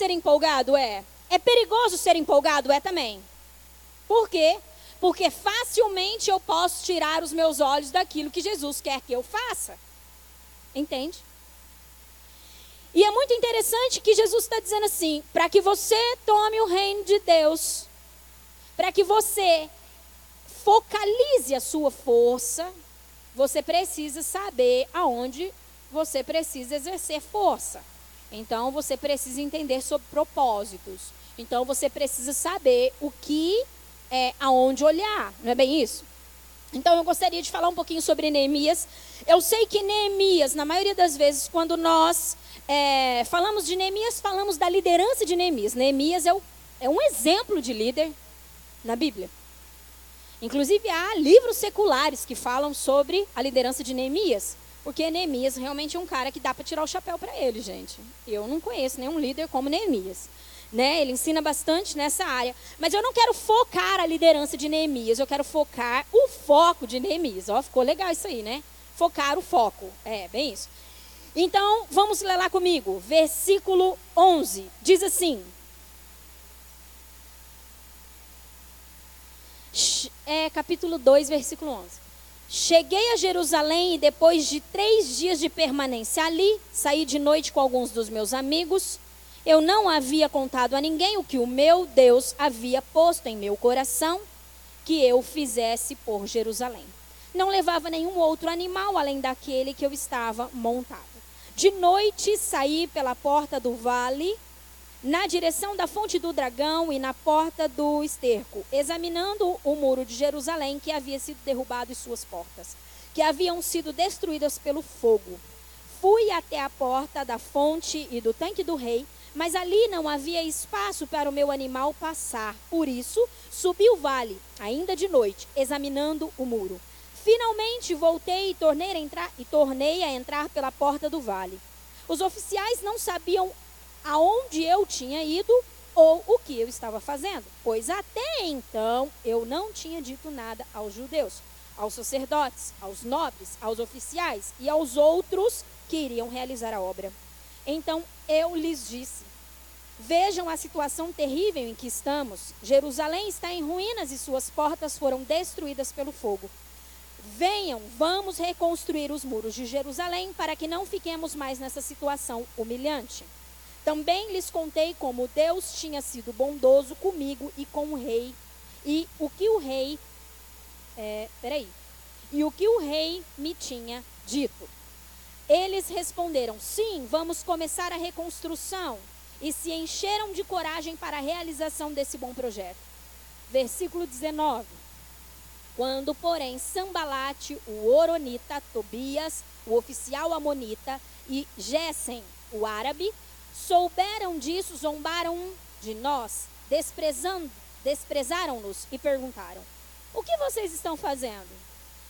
ser empolgado? É. É perigoso ser empolgado? É também. Por quê? Porque facilmente eu posso tirar os meus olhos daquilo que Jesus quer que eu faça. Entende? E é muito interessante que Jesus está dizendo assim: para que você tome o reino de Deus, para que você focalize a sua força, você precisa saber aonde você precisa exercer força. Então você precisa entender sobre propósitos. Então você precisa saber o que é aonde olhar, não é bem isso? Então eu gostaria de falar um pouquinho sobre Neemias. Eu sei que Neemias, na maioria das vezes, quando nós é, falamos de Neemias, falamos da liderança de Neemias. Neemias é, o, é um exemplo de líder na Bíblia. Inclusive há livros seculares que falam sobre a liderança de Neemias. Porque Neemias realmente é um cara que dá para tirar o chapéu para ele, gente. Eu não conheço nenhum líder como Neemias né? Ele ensina bastante nessa área. Mas eu não quero focar a liderança de Neemias, eu quero focar o foco de Neemias. Ó, ficou legal isso aí, né? Focar o foco. É, bem isso. Então, vamos ler lá comigo. Versículo 11. Diz assim: É capítulo 2, versículo 11. Cheguei a Jerusalém e depois de três dias de permanência ali, saí de noite com alguns dos meus amigos eu não havia contado a ninguém o que o meu Deus havia posto em meu coração que eu fizesse por Jerusalém. Não levava nenhum outro animal além daquele que eu estava montado. De noite saí pela porta do vale, na direção da fonte do dragão e na porta do esterco, examinando o muro de Jerusalém que havia sido derrubado e suas portas, que haviam sido destruídas pelo fogo. Fui até a porta da fonte e do tanque do rei mas ali não havia espaço para o meu animal passar. Por isso, subi o vale, ainda de noite, examinando o muro. Finalmente voltei e tornei a entrar, e tornei a entrar pela porta do vale. Os oficiais não sabiam aonde eu tinha ido ou o que eu estava fazendo, pois até então eu não tinha dito nada aos judeus, aos sacerdotes, aos nobres, aos oficiais e aos outros que iriam realizar a obra. Então eu lhes disse: Vejam a situação terrível em que estamos. Jerusalém está em ruínas e suas portas foram destruídas pelo fogo. Venham, vamos reconstruir os muros de Jerusalém para que não fiquemos mais nessa situação humilhante. Também lhes contei como Deus tinha sido bondoso comigo e com o rei, e o que o rei. É, peraí. E o que o rei me tinha dito. Eles responderam: sim, vamos começar a reconstrução. E se encheram de coragem para a realização desse bom projeto. Versículo 19. Quando, porém, Sambalate, o Oronita, Tobias, o oficial amonita, e Gesem, o árabe, souberam disso, zombaram de nós, desprezando, desprezaram-nos e perguntaram: O que vocês estão fazendo?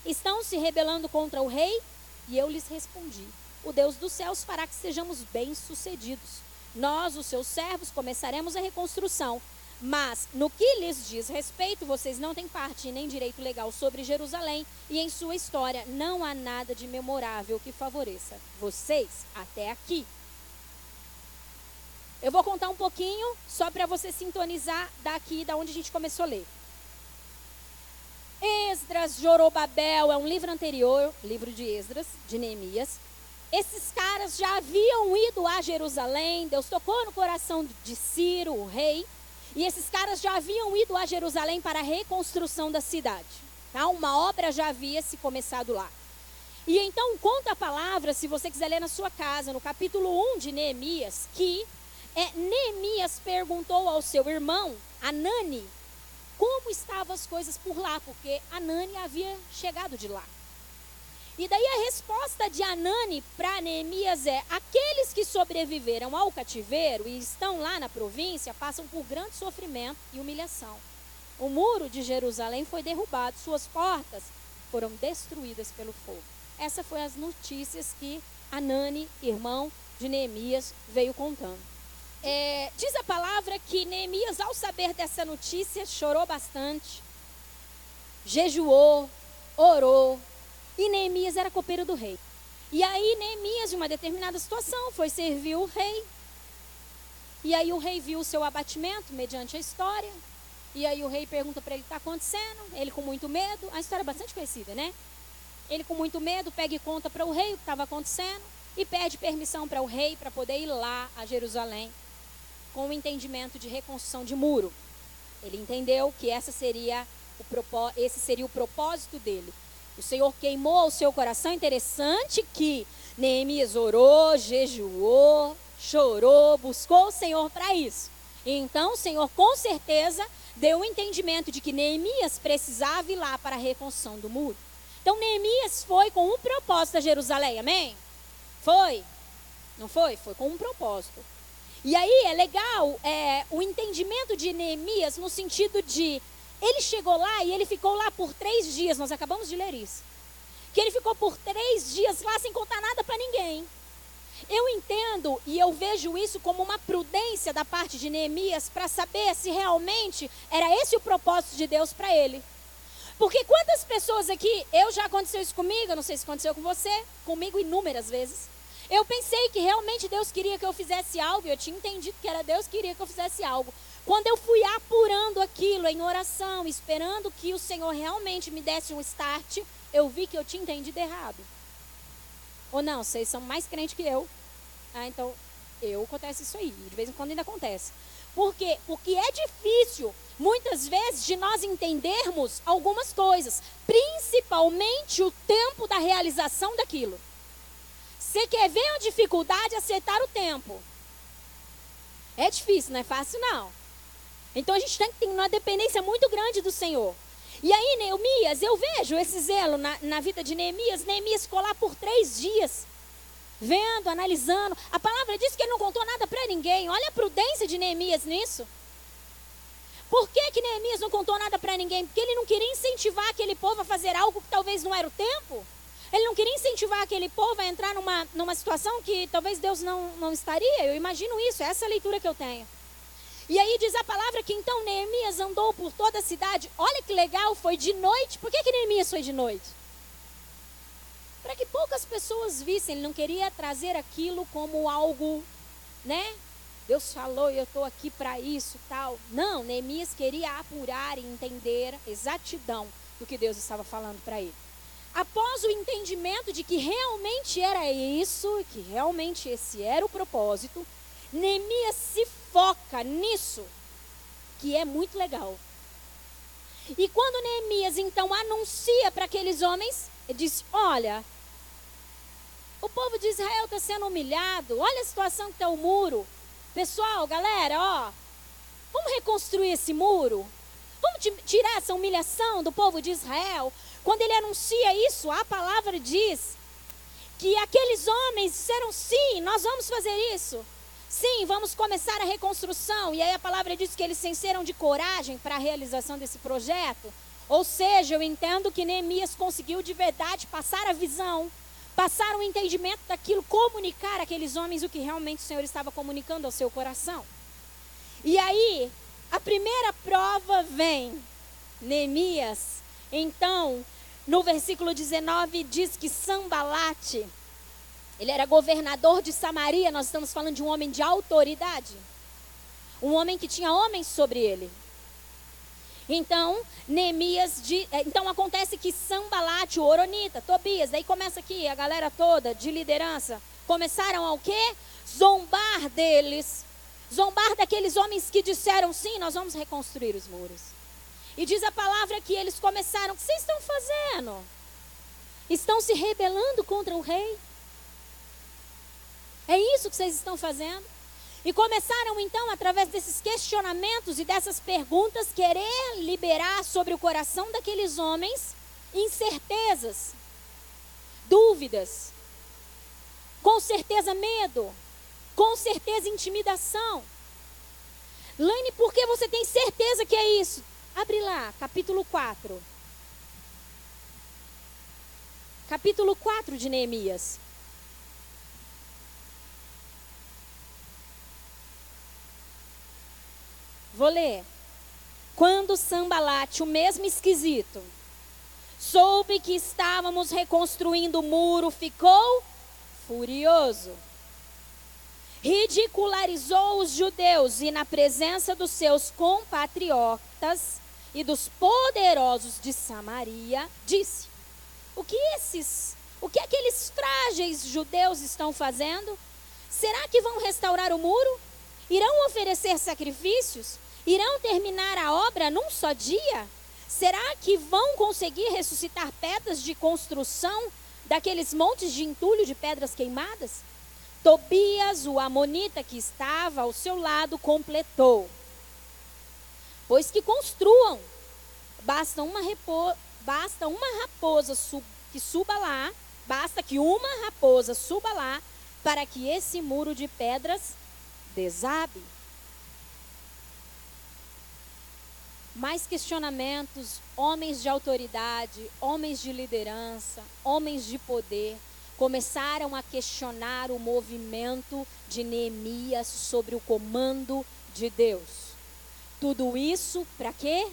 Estão se rebelando contra o rei? E eu lhes respondi: O Deus dos céus fará que sejamos bem-sucedidos. Nós, os seus servos, começaremos a reconstrução. Mas, no que lhes diz respeito, vocês não têm parte nem direito legal sobre Jerusalém e em sua história não há nada de memorável que favoreça vocês até aqui. Eu vou contar um pouquinho só para você sintonizar daqui da onde a gente começou a ler. Esdras, Jorobabel, é um livro anterior, livro de Esdras, de Neemias. Esses caras já haviam ido a Jerusalém, Deus tocou no coração de Ciro, o rei, e esses caras já haviam ido a Jerusalém para a reconstrução da cidade. Tá? Uma obra já havia se começado lá. E então conta a palavra, se você quiser ler na sua casa, no capítulo 1 de Neemias, que é, Neemias perguntou ao seu irmão, Anani, como estavam as coisas por lá, porque Anani havia chegado de lá. E daí a resposta de Anani para Neemias é: aqueles que sobreviveram ao cativeiro e estão lá na província passam por grande sofrimento e humilhação. O muro de Jerusalém foi derrubado, suas portas foram destruídas pelo fogo. Essas foram as notícias que Anani, irmão de Neemias, veio contando. É, diz a palavra que Neemias, ao saber dessa notícia, chorou bastante, jejuou, orou, e Neemias era copeiro do rei. E aí Neemias, em uma determinada situação, foi servir o rei. E aí o rei viu o seu abatimento, mediante a história. E aí o rei pergunta para ele o que está acontecendo. Ele com muito medo. A história é bastante conhecida, né? Ele com muito medo pega e conta para o rei o que estava acontecendo. E pede permissão para o rei para poder ir lá a Jerusalém. Com o entendimento de reconstrução de muro. Ele entendeu que essa seria o, esse seria o propósito dele. O Senhor queimou o seu coração. Interessante que Neemias orou, jejuou, chorou, buscou o Senhor para isso. Então, o Senhor com certeza deu o um entendimento de que Neemias precisava ir lá para a reconstrução do muro. Então, Neemias foi com um propósito a Jerusalém, amém? Foi? Não foi? Foi com um propósito. E aí é legal é, o entendimento de Neemias no sentido de ele chegou lá e ele ficou lá por três dias. Nós acabamos de ler isso. Que ele ficou por três dias lá sem contar nada para ninguém. Eu entendo e eu vejo isso como uma prudência da parte de Neemias para saber se realmente era esse o propósito de Deus para ele. Porque quantas pessoas aqui, eu já aconteceu isso comigo, eu não sei se aconteceu com você, comigo inúmeras vezes. Eu pensei que realmente Deus queria que eu fizesse algo, eu tinha entendido que era Deus que queria que eu fizesse algo. Quando eu fui apurando aquilo em oração, esperando que o Senhor realmente me desse um start, eu vi que eu tinha entendido errado. Ou não, vocês são mais crentes que eu. Ah, então, eu acontece isso aí. De vez em quando ainda acontece. Por quê? Porque é difícil, muitas vezes, de nós entendermos algumas coisas. Principalmente o tempo da realização daquilo. Você quer ver a dificuldade aceitar o tempo. É difícil, não é fácil não. Então a gente tem que ter uma dependência muito grande do Senhor. E aí, Neemias, eu vejo esse zelo na, na vida de Neemias. Neemias ficou lá por três dias, vendo, analisando. A palavra diz que ele não contou nada para ninguém. Olha a prudência de Neemias nisso. Por que, que Neemias não contou nada para ninguém? Porque ele não queria incentivar aquele povo a fazer algo que talvez não era o tempo. Ele não queria incentivar aquele povo a entrar numa, numa situação que talvez Deus não, não estaria. Eu imagino isso, essa é a leitura que eu tenho. E aí diz a palavra que então Neemias andou por toda a cidade. Olha que legal, foi de noite. Por que, que Neemias foi de noite? Para que poucas pessoas vissem. Ele não queria trazer aquilo como algo, né? Deus falou e eu estou aqui para isso tal. Não, Neemias queria apurar e entender exatidão do que Deus estava falando para ele. Após o entendimento de que realmente era isso, que realmente esse era o propósito, Neemias se foca nisso, que é muito legal. E quando Neemias então anuncia para aqueles homens, ele diz: Olha, o povo de Israel está sendo humilhado, olha a situação que está o muro. Pessoal, galera, ó, vamos reconstruir esse muro? Vamos tirar essa humilhação do povo de Israel? Quando ele anuncia isso, a palavra diz que aqueles homens disseram: sim, nós vamos fazer isso. Sim, vamos começar a reconstrução. E aí a palavra diz que eles se encheram de coragem para a realização desse projeto. Ou seja, eu entendo que Neemias conseguiu de verdade passar a visão, passar o entendimento daquilo, comunicar àqueles homens o que realmente o Senhor estava comunicando ao seu coração. E aí, a primeira prova vem. Neemias, então, no versículo 19 diz que Sambalate ele era governador de Samaria, nós estamos falando de um homem de autoridade. Um homem que tinha homens sobre ele. Então, Neemias, de, é, então acontece que Sambalate, o Oronita, Tobias, daí começa aqui a galera toda de liderança, começaram ao quê? Zombar deles. Zombar daqueles homens que disseram, sim, nós vamos reconstruir os muros. E diz a palavra que eles começaram, o que vocês estão fazendo? Estão se rebelando contra o rei? É isso que vocês estão fazendo? E começaram então, através desses questionamentos e dessas perguntas, querer liberar sobre o coração daqueles homens incertezas, dúvidas, com certeza medo, com certeza intimidação. Laine, por que você tem certeza que é isso? Abre lá, capítulo 4. Capítulo 4 de Neemias. Vou ler. Quando Sambalate, o mesmo esquisito, soube que estávamos reconstruindo o muro, ficou furioso. Ridicularizou os judeus e, na presença dos seus compatriotas e dos poderosos de Samaria, disse: O que esses, o que aqueles frágeis judeus estão fazendo? Será que vão restaurar o muro? Irão oferecer sacrifícios? Irão terminar a obra num só dia? Será que vão conseguir ressuscitar pedras de construção daqueles montes de entulho de pedras queimadas? Tobias, o amonita que estava ao seu lado, completou: Pois que construam, basta uma, repo, basta uma raposa sub, que suba lá, basta que uma raposa suba lá para que esse muro de pedras desabe. Mais questionamentos, homens de autoridade, homens de liderança, homens de poder, começaram a questionar o movimento de Neemias sobre o comando de Deus. Tudo isso para quê?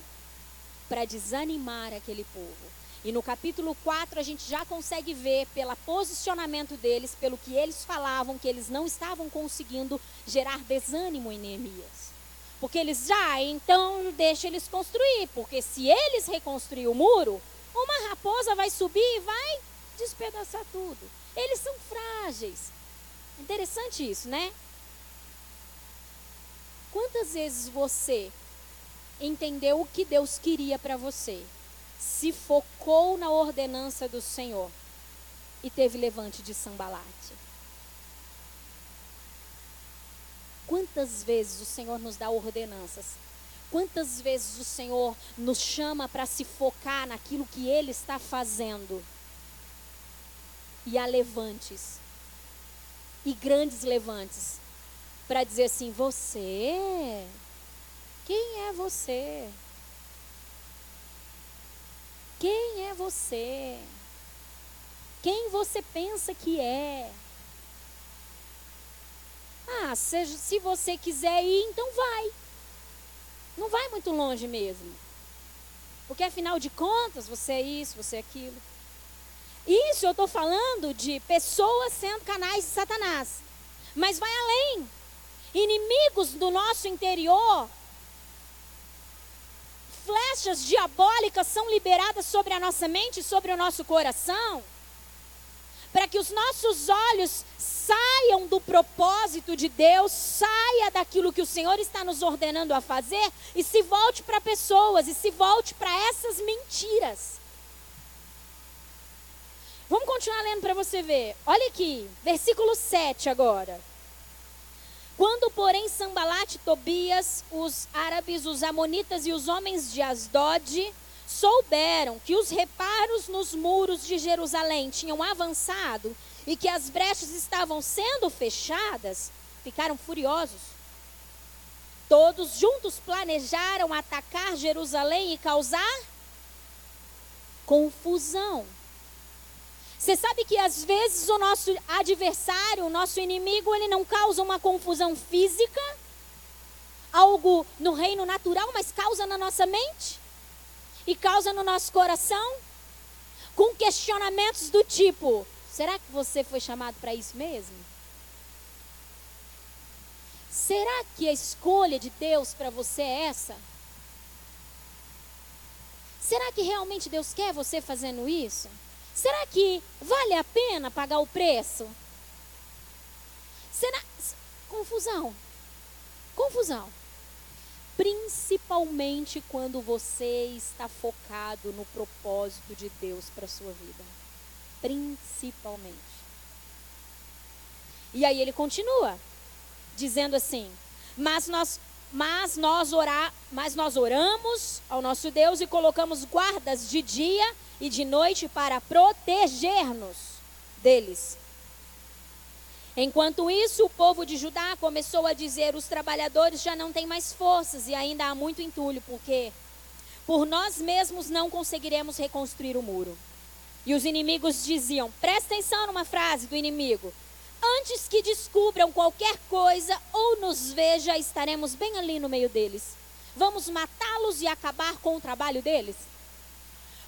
Para desanimar aquele povo. E no capítulo 4 a gente já consegue ver pelo posicionamento deles, pelo que eles falavam, que eles não estavam conseguindo gerar desânimo em Neemias. Porque eles já, então deixa eles construir, porque se eles reconstruir o muro, uma raposa vai subir e vai despedaçar tudo. Eles são frágeis. Interessante isso, né? Quantas vezes você entendeu o que Deus queria para você? se focou na ordenança do Senhor e teve levante de sambalate. Quantas vezes o Senhor nos dá ordenanças? Quantas vezes o Senhor nos chama para se focar naquilo que Ele está fazendo? E há levantes, e grandes levantes, para dizer assim: você, quem é você? Quem é você? Quem você pensa que é? Ah, se, se você quiser ir, então vai. Não vai muito longe mesmo. Porque afinal de contas, você é isso, você é aquilo. Isso eu estou falando de pessoas sendo canais de Satanás. Mas vai além. Inimigos do nosso interior flechas diabólicas são liberadas sobre a nossa mente, sobre o nosso coração, para que os nossos olhos saiam do propósito de Deus, saia daquilo que o Senhor está nos ordenando a fazer e se volte para pessoas e se volte para essas mentiras. Vamos continuar lendo para você ver. Olha aqui, versículo 7 agora. Quando, porém, Sambalate, Tobias, os árabes, os amonitas e os homens de Asdod souberam que os reparos nos muros de Jerusalém tinham avançado e que as brechas estavam sendo fechadas, ficaram furiosos. Todos juntos planejaram atacar Jerusalém e causar confusão. Você sabe que às vezes o nosso adversário, o nosso inimigo, ele não causa uma confusão física, algo no reino natural, mas causa na nossa mente e causa no nosso coração, com questionamentos do tipo: será que você foi chamado para isso mesmo? Será que a escolha de Deus para você é essa? Será que realmente Deus quer você fazendo isso? Será que vale a pena pagar o preço? Será. Confusão. Confusão. Principalmente quando você está focado no propósito de Deus para a sua vida. Principalmente. E aí ele continua, dizendo assim: Mas nós mas nós orar, mas nós oramos ao nosso Deus e colocamos guardas de dia e de noite para proteger-nos deles. Enquanto isso, o povo de Judá começou a dizer: os trabalhadores já não têm mais forças e ainda há muito entulho, porque por nós mesmos não conseguiremos reconstruir o muro. E os inimigos diziam: presta atenção numa frase do inimigo. Antes que descubram qualquer coisa ou nos veja, estaremos bem ali no meio deles. vamos matá-los e acabar com o trabalho deles?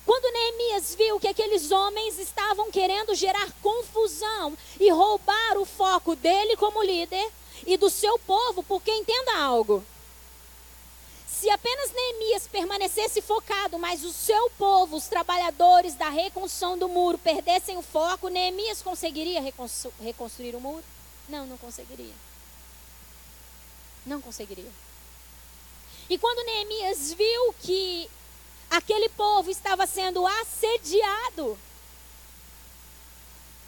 Quando Neemias viu que aqueles homens estavam querendo gerar confusão e roubar o foco dele como líder e do seu povo, porque entenda algo. Se apenas Neemias permanecesse focado, mas o seu povo, os trabalhadores da reconstrução do muro, perdessem o foco, Neemias conseguiria reconstru reconstruir o muro? Não, não conseguiria. Não conseguiria. E quando Neemias viu que aquele povo estava sendo assediado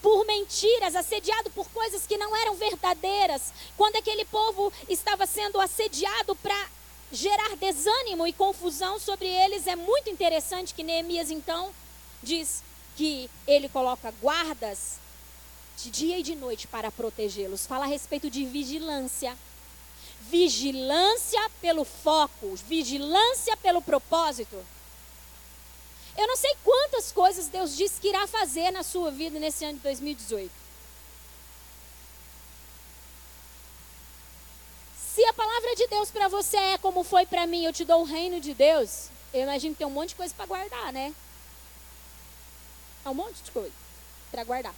por mentiras, assediado por coisas que não eram verdadeiras, quando aquele povo estava sendo assediado para gerar desânimo e confusão sobre eles, é muito interessante que Neemias então diz que ele coloca guardas de dia e de noite para protegê-los. Fala a respeito de vigilância. Vigilância pelo foco, vigilância pelo propósito. Eu não sei quantas coisas Deus disse que irá fazer na sua vida nesse ano de 2018. Se a palavra de Deus para você é como foi para mim, eu te dou o reino de Deus, eu imagino que tem um monte de coisa para guardar, né? É um monte de coisa para guardar.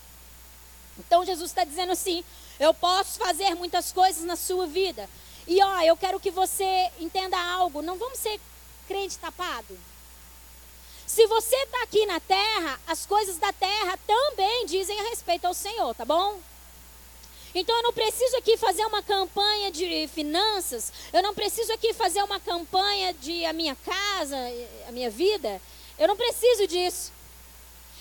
Então Jesus está dizendo assim: eu posso fazer muitas coisas na sua vida. E ó, eu quero que você entenda algo. Não vamos ser crente tapado. Se você está aqui na terra, as coisas da terra também dizem a respeito ao Senhor, tá bom? Então eu não preciso aqui fazer uma campanha de finanças, eu não preciso aqui fazer uma campanha de a minha casa, a minha vida. Eu não preciso disso.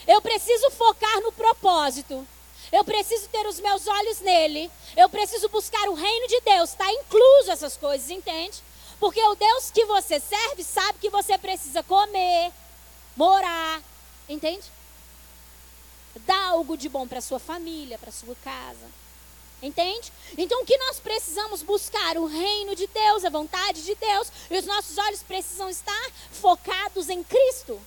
Eu preciso focar no propósito. Eu preciso ter os meus olhos nele. Eu preciso buscar o reino de Deus. Está incluso essas coisas, entende? Porque o Deus que você serve sabe que você precisa comer, morar, entende? Dar algo de bom para sua família, para sua casa. Entende? Então o que nós precisamos buscar? O reino de Deus, a vontade de Deus. E os nossos olhos precisam estar focados em Cristo.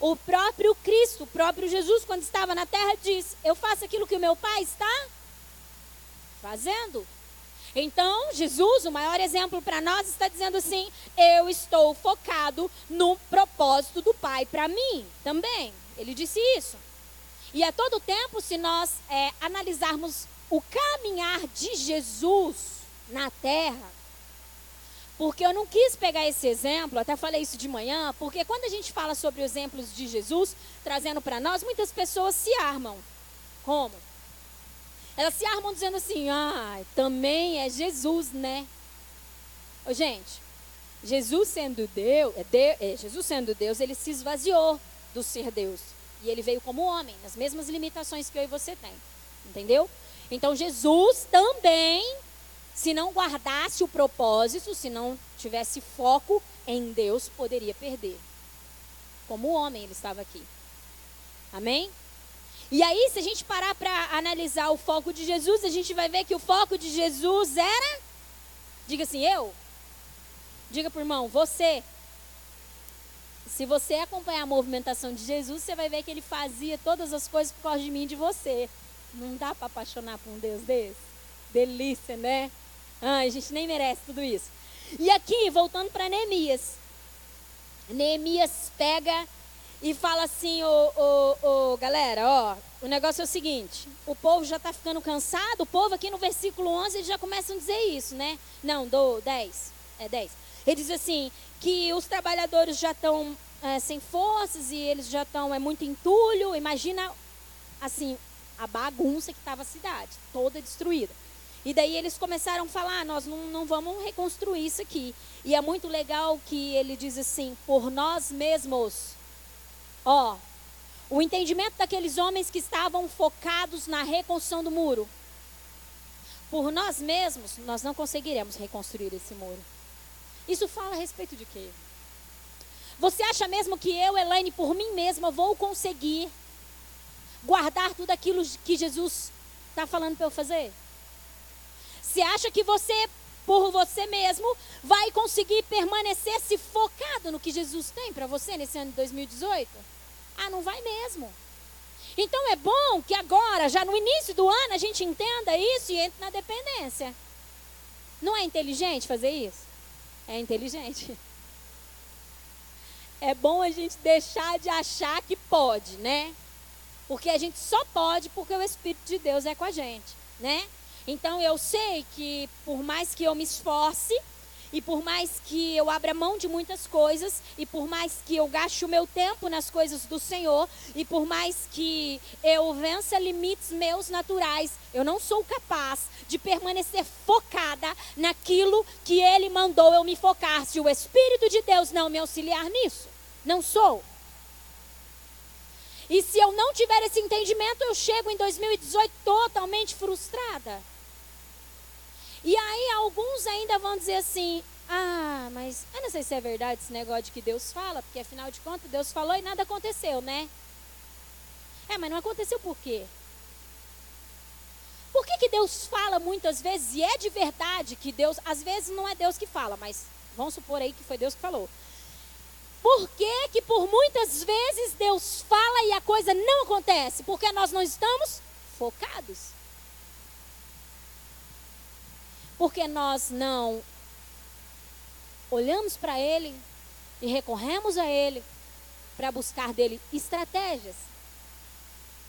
O próprio Cristo, o próprio Jesus, quando estava na terra, disse: Eu faço aquilo que o meu Pai está fazendo. Então, Jesus, o maior exemplo para nós, está dizendo assim: Eu estou focado no propósito do Pai para mim também. Ele disse isso. E a todo tempo, se nós é, analisarmos o caminhar de Jesus na terra, porque eu não quis pegar esse exemplo, até falei isso de manhã, porque quando a gente fala sobre exemplos de Jesus, trazendo para nós, muitas pessoas se armam. Como? Elas se armam dizendo assim: ah, também é Jesus, né? Ô, gente, Jesus sendo Deus, é Deus é, Jesus sendo Deus, ele se esvaziou do ser Deus. E ele veio como homem, nas mesmas limitações que eu e você tem. Entendeu? Então Jesus também, se não guardasse o propósito, se não tivesse foco em Deus, poderia perder. Como homem ele estava aqui. Amém? E aí, se a gente parar para analisar o foco de Jesus, a gente vai ver que o foco de Jesus era. Diga assim, eu. Diga o irmão, você. Se você acompanhar a movimentação de Jesus, você vai ver que ele fazia todas as coisas por causa de mim e de você. Não dá para apaixonar por um Deus desse? Delícia, né? Ah, a gente nem merece tudo isso. E aqui, voltando para Neemias. Neemias pega e fala assim, ô, ô, ô, galera, ó, o negócio é o seguinte, o povo já está ficando cansado, o povo aqui no versículo 11, eles já começam a dizer isso, né? Não, do 10, é 10. Ele diz assim, que os trabalhadores já estão é, sem forças e eles já estão é muito entulho. Imagina assim a bagunça que estava a cidade, toda destruída. E daí eles começaram a falar: ah, nós não, não vamos reconstruir isso aqui. E é muito legal que ele diz assim: por nós mesmos. Ó, o entendimento daqueles homens que estavam focados na reconstrução do muro. Por nós mesmos, nós não conseguiremos reconstruir esse muro. Isso fala a respeito de quê? Você acha mesmo que eu, Elaine, por mim mesma, vou conseguir guardar tudo aquilo que Jesus está falando para eu fazer? Você acha que você, por você mesmo, vai conseguir permanecer se focado no que Jesus tem para você nesse ano de 2018? Ah, não vai mesmo. Então é bom que agora, já no início do ano, a gente entenda isso e entre na dependência. Não é inteligente fazer isso? é inteligente. É bom a gente deixar de achar que pode, né? Porque a gente só pode porque o Espírito de Deus é com a gente, né? Então eu sei que por mais que eu me esforce, e por mais que eu abra mão de muitas coisas, e por mais que eu gaste o meu tempo nas coisas do Senhor, e por mais que eu vença limites meus naturais, eu não sou capaz de permanecer focada naquilo que Ele mandou eu me focar. Se o Espírito de Deus não me auxiliar nisso, não sou. E se eu não tiver esse entendimento, eu chego em 2018 totalmente frustrada. E aí alguns ainda vão dizer assim: ah, mas eu não sei se é verdade esse negócio de que Deus fala, porque afinal de contas Deus falou e nada aconteceu, né? É, mas não aconteceu por quê? Por que, que Deus fala muitas vezes, e é de verdade que Deus, às vezes não é Deus que fala, mas vamos supor aí que foi Deus que falou. Por que, que por muitas vezes Deus fala e a coisa não acontece? Porque nós não estamos focados. Porque nós não olhamos para Ele e recorremos a Ele para buscar dele estratégias.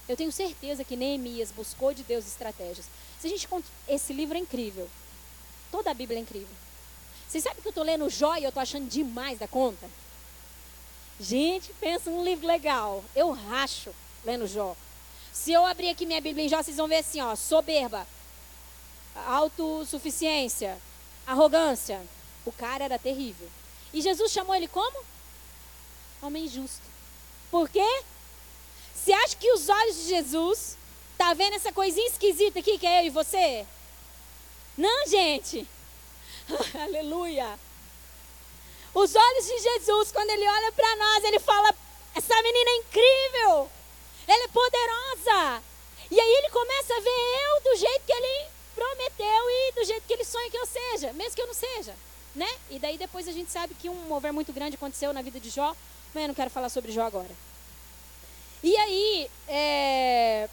Eu tenho certeza que Neemias buscou de Deus estratégias. Se a gente esse livro é incrível. Toda a Bíblia é incrível. Vocês sabem que eu estou lendo Jó e eu estou achando demais da conta? Gente, pensa num livro legal. Eu racho lendo Jó. Se eu abrir aqui minha Bíblia em Jó, vocês vão ver assim, ó, soberba, autossuficiência, arrogância. O cara era terrível. E Jesus chamou ele como? Homem justo. Por quê? Você acha que os olhos de Jesus tá vendo essa coisinha esquisita aqui que é eu e você? Não, gente. Aleluia. Os olhos de Jesus, quando ele olha para nós, ele fala: essa menina é incrível. Ela é poderosa. E aí ele começa a ver eu do jeito que ele prometeu e do jeito que ele sonha que eu seja, mesmo que eu não seja, né? E daí depois a gente sabe que um mover muito grande aconteceu na vida de Jó, mas eu não quero falar sobre Jó agora. E aí, é,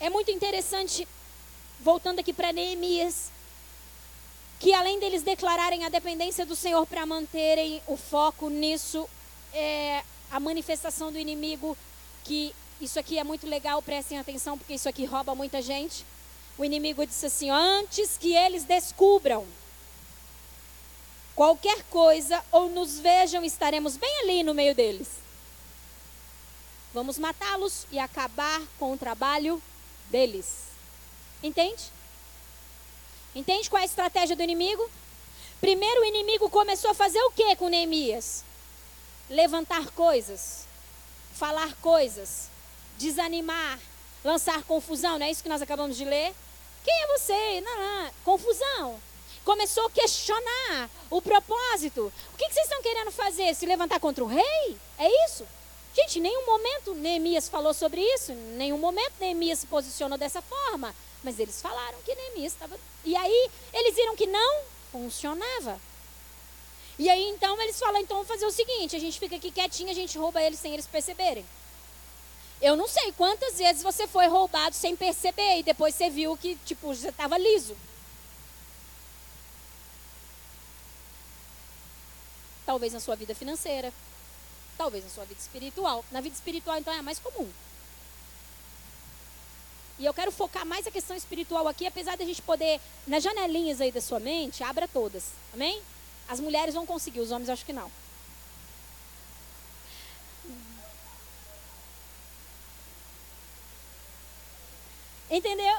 é muito interessante, voltando aqui para Neemias, que além deles declararem a dependência do Senhor para manterem o foco nisso, é, a manifestação do inimigo que isso aqui é muito legal, prestem atenção, porque isso aqui rouba muita gente. O inimigo disse assim: antes que eles descubram qualquer coisa ou nos vejam, estaremos bem ali no meio deles. Vamos matá-los e acabar com o trabalho deles. Entende? Entende qual é a estratégia do inimigo? Primeiro o inimigo começou a fazer o que com Neemias? Levantar coisas, falar coisas, desanimar, lançar confusão, não é isso que nós acabamos de ler? Quem é você? Não, não, confusão. Começou a questionar o propósito. O que, que vocês estão querendo fazer? Se levantar contra o rei? É isso? Gente, em nenhum momento Neemias falou sobre isso, em nenhum momento Neemias se posicionou dessa forma. Mas eles falaram que Neemias estava. E aí eles viram que não funcionava. E aí então eles falam: então vamos fazer o seguinte: a gente fica aqui quietinho, a gente rouba eles sem eles perceberem. Eu não sei quantas vezes você foi roubado sem perceber e depois você viu que, tipo, você estava liso. Talvez na sua vida financeira, talvez na sua vida espiritual. Na vida espiritual, então, é a mais comum. E eu quero focar mais a questão espiritual aqui, apesar da gente poder, nas janelinhas aí da sua mente, abra todas. Amém? As mulheres vão conseguir, os homens acho que não. Entendeu?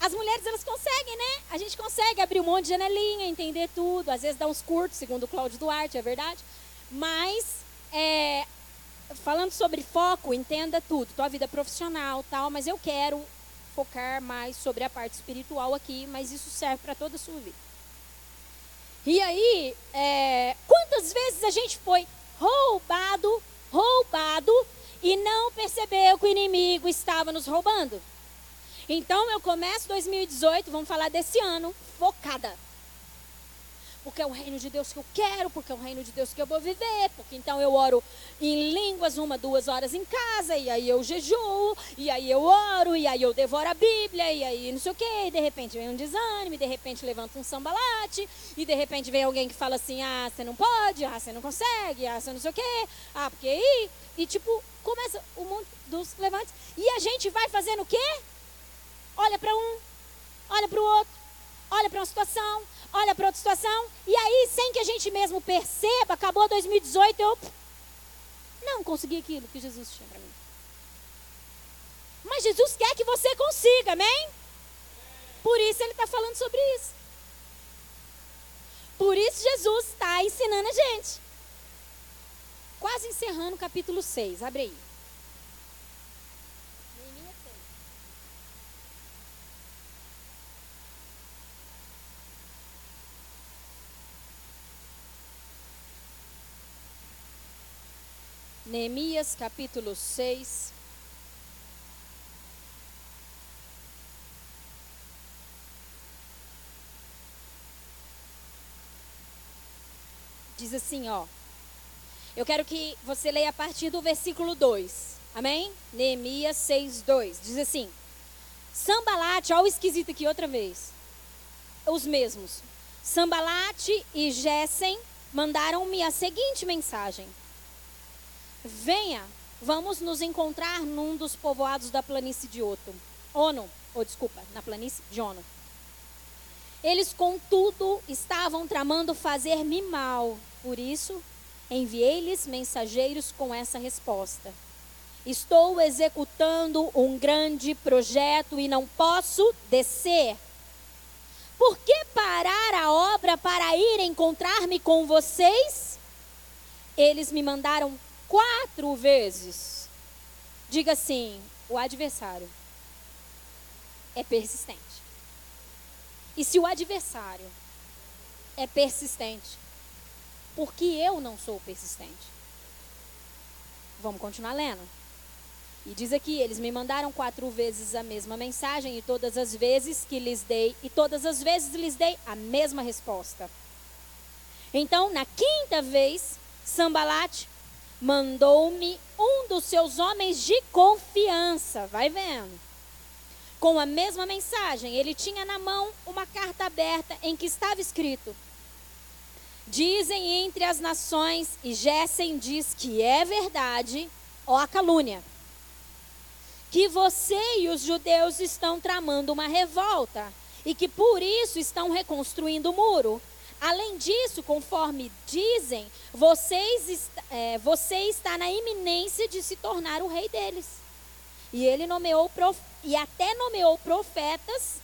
As mulheres, elas conseguem, né? A gente consegue abrir um monte de janelinha, entender tudo. Às vezes dá uns curtos, segundo o Cláudio Duarte, é verdade. Mas, é, falando sobre foco, entenda tudo. Tua vida profissional, tal. Mas eu quero focar mais sobre a parte espiritual aqui. Mas isso serve para toda a sua vida. E aí, é, quantas vezes a gente foi roubado, roubado, e não percebeu que o inimigo estava nos roubando? Então eu começo 2018, vamos falar desse ano, focada. porque é o reino de Deus que eu quero, porque é o reino de Deus que eu vou viver, porque então eu oro em línguas uma, duas horas em casa, e aí eu jejuo, e aí eu oro, e aí eu devoro a Bíblia, e aí não sei o quê, e de repente vem um desânimo, e de repente levanta um sambalate, e de repente vem alguém que fala assim, ah, você não pode, ah, você não consegue, ah, você não sei o quê, ah, porque aí, e tipo, começa o mundo dos levantes, e a gente vai fazendo o quê? Olha para um, olha para o outro, olha para uma situação, olha para outra situação, e aí, sem que a gente mesmo perceba, acabou 2018, eu não consegui aquilo que Jesus tinha para mim. Mas Jesus quer que você consiga, amém? Por isso ele está falando sobre isso. Por isso Jesus está ensinando a gente. Quase encerrando o capítulo 6, abre aí. Neemias capítulo 6. Diz assim, ó. Eu quero que você leia a partir do versículo 2. Amém? Neemias 6, 2. Diz assim: Sambalate, olha o esquisito aqui outra vez. Os mesmos. Sambalate e Gessem mandaram-me a seguinte mensagem Venha, vamos nos encontrar num dos povoados da planície de Oto. Ono, ou desculpa, na planície de Ono. Eles, contudo, estavam tramando fazer-me mal. Por isso, enviei-lhes mensageiros com essa resposta. Estou executando um grande projeto e não posso descer. Por que parar a obra para ir encontrar-me com vocês? Eles me mandaram quatro vezes. Diga assim: o adversário é persistente. E se o adversário é persistente, por que eu não sou persistente? Vamos continuar lendo. E diz aqui, eles me mandaram quatro vezes a mesma mensagem e todas as vezes que lhes dei, e todas as vezes lhes dei a mesma resposta. Então, na quinta vez, Sambalate mandou-me um dos seus homens de confiança. Vai vendo. Com a mesma mensagem, ele tinha na mão uma carta aberta em que estava escrito: Dizem entre as nações, e Gessen diz que é verdade, ó a calúnia, que você e os judeus estão tramando uma revolta e que por isso estão reconstruindo o muro. Além disso, conforme dizem, vocês, é, você está na iminência de se tornar o rei deles. E ele nomeou e até nomeou profetas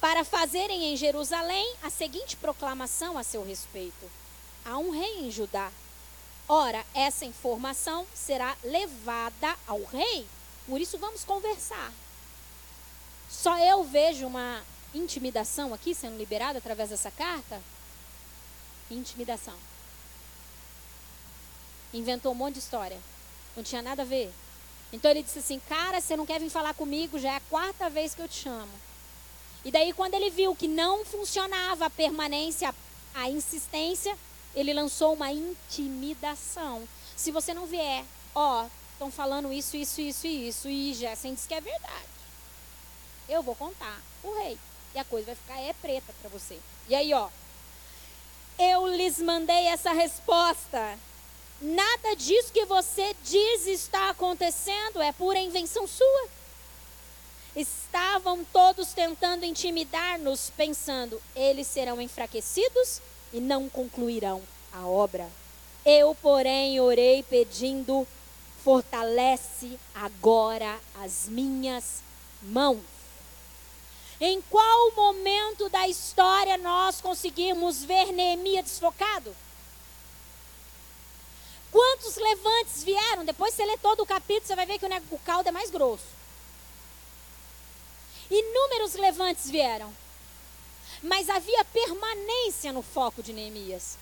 para fazerem em Jerusalém a seguinte proclamação a seu respeito: há um rei em Judá. Ora, essa informação será levada ao rei. Por isso vamos conversar. Só eu vejo uma intimidação aqui sendo liberada através dessa carta? Intimidação. Inventou um monte de história. Não tinha nada a ver. Então ele disse assim: Cara, você não quer vir falar comigo? Já é a quarta vez que eu te chamo. E daí, quando ele viu que não funcionava a permanência, a insistência, ele lançou uma intimidação. Se você não vier, ó, estão falando isso, isso, isso e isso, e Jessen diz que é verdade. Eu vou contar o rei e a coisa vai ficar é preta para você. E aí, ó, eu lhes mandei essa resposta. Nada disso que você diz está acontecendo é pura invenção sua. Estavam todos tentando intimidar-nos, pensando, eles serão enfraquecidos e não concluirão a obra. Eu, porém, orei pedindo, fortalece agora as minhas mãos. Em qual momento da história nós conseguimos ver Neemias desfocado? Quantos levantes vieram? Depois você lê todo o capítulo, você vai ver que o caldo é mais grosso. Inúmeros levantes vieram. Mas havia permanência no foco de Neemias.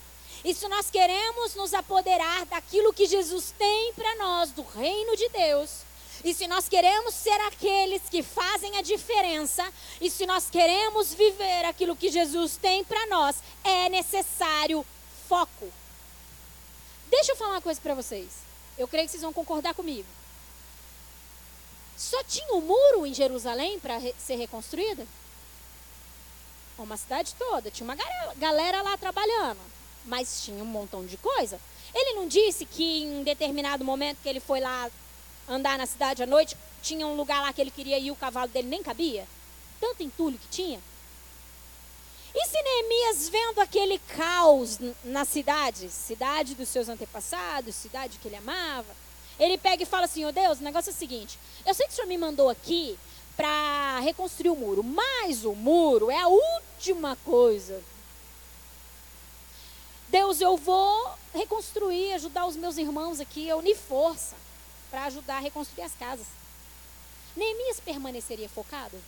E se nós queremos nos apoderar daquilo que Jesus tem para nós, do reino de Deus, E se nós queremos ser aqueles que fazem a diferença, e se nós queremos viver aquilo que Jesus tem para nós, é necessário foco. Deixa eu falar uma coisa para vocês. Eu creio que vocês vão concordar comigo. Só tinha um muro em Jerusalém para re ser reconstruída? Uma cidade toda, tinha uma galera lá trabalhando, mas tinha um montão de coisa. Ele não disse que em determinado momento que ele foi lá andar na cidade à noite, tinha um lugar lá que ele queria ir o cavalo dele nem cabia? Tanto entulho que tinha. E se Neemias vendo aquele caos na cidade, cidade dos seus antepassados, cidade que ele amava, ele pega e fala assim: Ô oh Deus, o negócio é o seguinte: eu sei que o senhor me mandou aqui para reconstruir o muro, mas o muro é a última coisa. Deus, eu vou reconstruir, ajudar os meus irmãos aqui a unir força para ajudar a reconstruir as casas. Neemias permaneceria focado?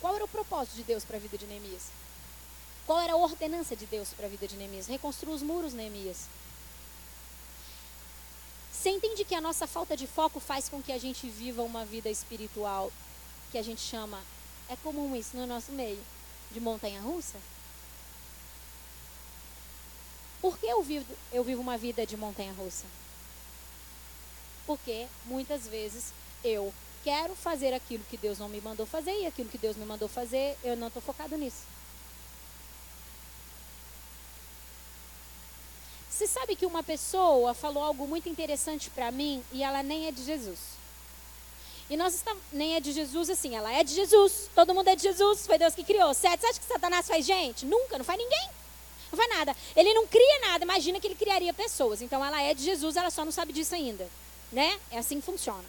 Qual era o propósito de Deus para a vida de Neemias? Qual era a ordenança de Deus para a vida de Neemias? Reconstruir os muros, Neemias. Você entende que a nossa falta de foco faz com que a gente viva uma vida espiritual que a gente chama, é comum isso no nosso meio, de montanha russa? Por que eu vivo, eu vivo uma vida de montanha russa? Porque muitas vezes eu quero fazer aquilo que Deus não me mandou fazer e aquilo que Deus me mandou fazer, eu não estou focado nisso. Você sabe que uma pessoa falou algo muito interessante para mim e ela nem é de Jesus. E nós estamos, nem é de Jesus assim, ela é de Jesus. Todo mundo é de Jesus, foi Deus que criou. Certo? Você acha que Satanás faz gente? Nunca, não faz ninguém. Não faz nada. Ele não cria nada, imagina que ele criaria pessoas. Então ela é de Jesus, ela só não sabe disso ainda. Né? É assim que funciona.